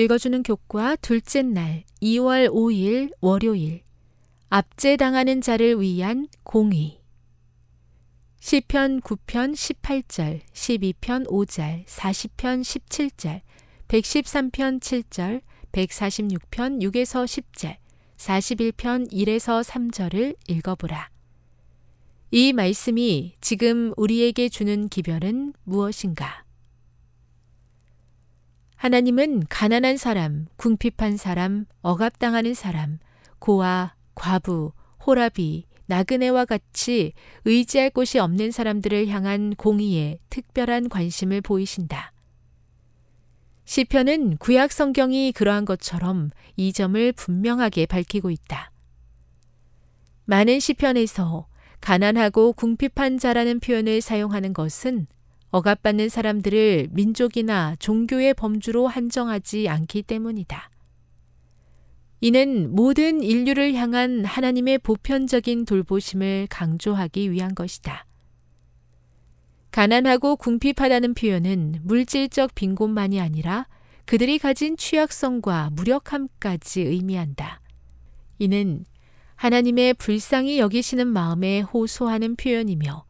읽어주는 교과 둘째 날 2월 5일 월요일 압제당하는 자를 위한 공의 시편 9편 18절, 12편 5절, 40편 17절, 113편 7절, 146편 6에서 10절, 41편 1에서 3절을 읽어보라. 이 말씀이 지금 우리에게 주는 기별은 무엇인가? 하나님은 가난한 사람, 궁핍한 사람, 억압당하는 사람, 고아, 과부, 호라비, 나그네와 같이 의지할 곳이 없는 사람들을 향한 공의에 특별한 관심을 보이신다. 시편은 구약 성경이 그러한 것처럼 이 점을 분명하게 밝히고 있다. 많은 시편에서 가난하고 궁핍한 자라는 표현을 사용하는 것은 억압받는 사람들을 민족이나 종교의 범주로 한정하지 않기 때문이다. 이는 모든 인류를 향한 하나님의 보편적인 돌보심을 강조하기 위한 것이다. 가난하고 궁핍하다는 표현은 물질적 빈곤만이 아니라 그들이 가진 취약성과 무력함까지 의미한다. 이는 하나님의 불쌍히 여기시는 마음에 호소하는 표현이며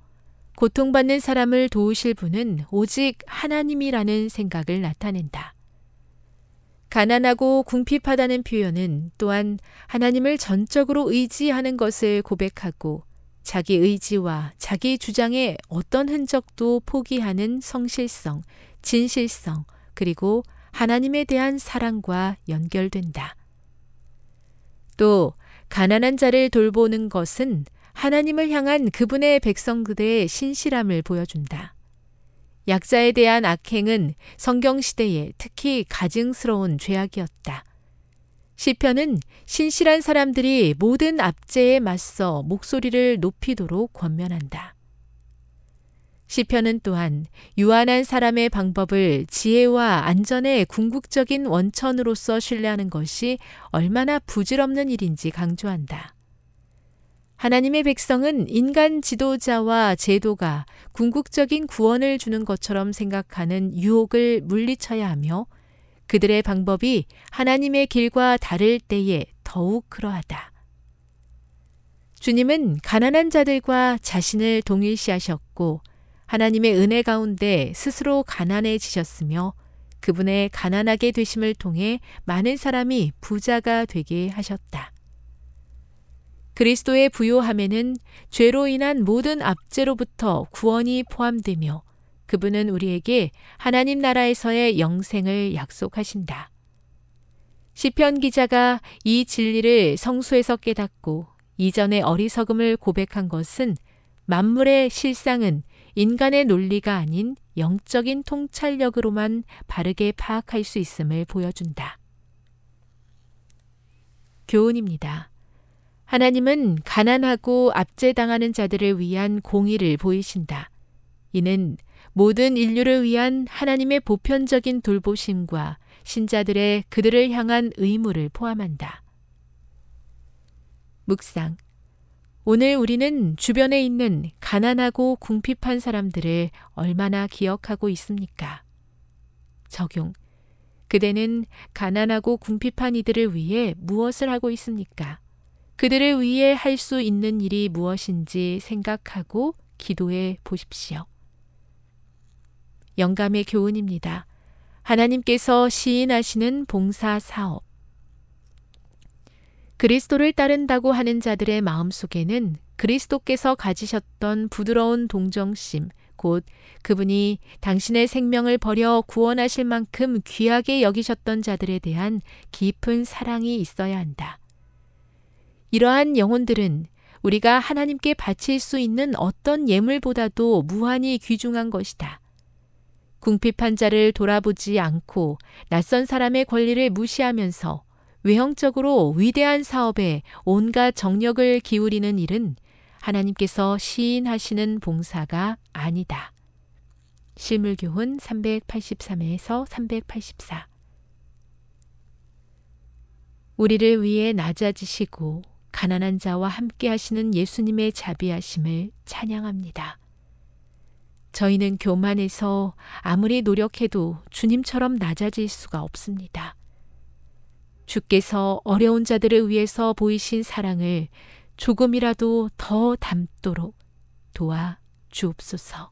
고통받는 사람을 도우실 분은 오직 하나님이라는 생각을 나타낸다. 가난하고 궁핍하다는 표현은 또한 하나님을 전적으로 의지하는 것을 고백하고 자기 의지와 자기 주장의 어떤 흔적도 포기하는 성실성, 진실성, 그리고 하나님에 대한 사랑과 연결된다. 또, 가난한 자를 돌보는 것은 하나님을 향한 그분의 백성들의 신실함을 보여준다. 약자에 대한 악행은 성경 시대에 특히 가증스러운 죄악이었다. 시편은 신실한 사람들이 모든 압제에 맞서 목소리를 높이도록 권면한다. 시편은 또한 유한한 사람의 방법을 지혜와 안전의 궁극적인 원천으로서 신뢰하는 것이 얼마나 부질없는 일인지 강조한다. 하나님의 백성은 인간 지도자와 제도가 궁극적인 구원을 주는 것처럼 생각하는 유혹을 물리쳐야 하며 그들의 방법이 하나님의 길과 다를 때에 더욱 그러하다. 주님은 가난한 자들과 자신을 동일시하셨고 하나님의 은혜 가운데 스스로 가난해지셨으며 그분의 가난하게 되심을 통해 많은 사람이 부자가 되게 하셨다. 그리스도의 부요함에는 죄로 인한 모든 압제로부터 구원이 포함되며 그분은 우리에게 하나님 나라에서의 영생을 약속하신다. 시편 기자가 이 진리를 성수에서 깨닫고 이전의 어리석음을 고백한 것은 만물의 실상은 인간의 논리가 아닌 영적인 통찰력으로만 바르게 파악할 수 있음을 보여준다. 교훈입니다. 하나님은 가난하고 압제당하는 자들을 위한 공의를 보이신다. 이는 모든 인류를 위한 하나님의 보편적인 돌보심과 신자들의 그들을 향한 의무를 포함한다. 묵상. 오늘 우리는 주변에 있는 가난하고 궁핍한 사람들을 얼마나 기억하고 있습니까? 적용. 그대는 가난하고 궁핍한 이들을 위해 무엇을 하고 있습니까? 그들을 위해 할 수 있는 일이 무엇인지 생각하고 기도해 보십시오. 영감의 교훈입니다. 하나님께서 시인하시는 봉사 사업. 그리스도를 따른다고 하는 자들의 마음 속에는 그리스도께서 가지셨던 부드러운 동정심, 곧 그분이 당신의 생명을 버려 구원하실 만큼 귀하게 여기셨던 자들에 대한 깊은 사랑이 있어야 한다. 이러한 영혼들은 우리가 하나님께 바칠 수 있는 어떤 예물보다도 무한히 귀중한 것이다. 궁핍한 자를 돌아보지 않고 낯선 사람의 권리를 무시하면서 외형적으로 위대한 사업에 온갖 정력을 기울이는 일은 하나님께서 시인하시는 봉사가 아니다. 실물교훈 383에서 384 우리를 위해 낮아지시고 가난한 자와 함께 하시는 예수님의 자비하심을 찬양합니다. 저희는 교만해서 아무리 노력해도 주님처럼 낮아질 수가 없습니다. 주께서 어려운 자들을 위해서 보이신 사랑을 조금이라도 더 담도록 도와 주옵소서.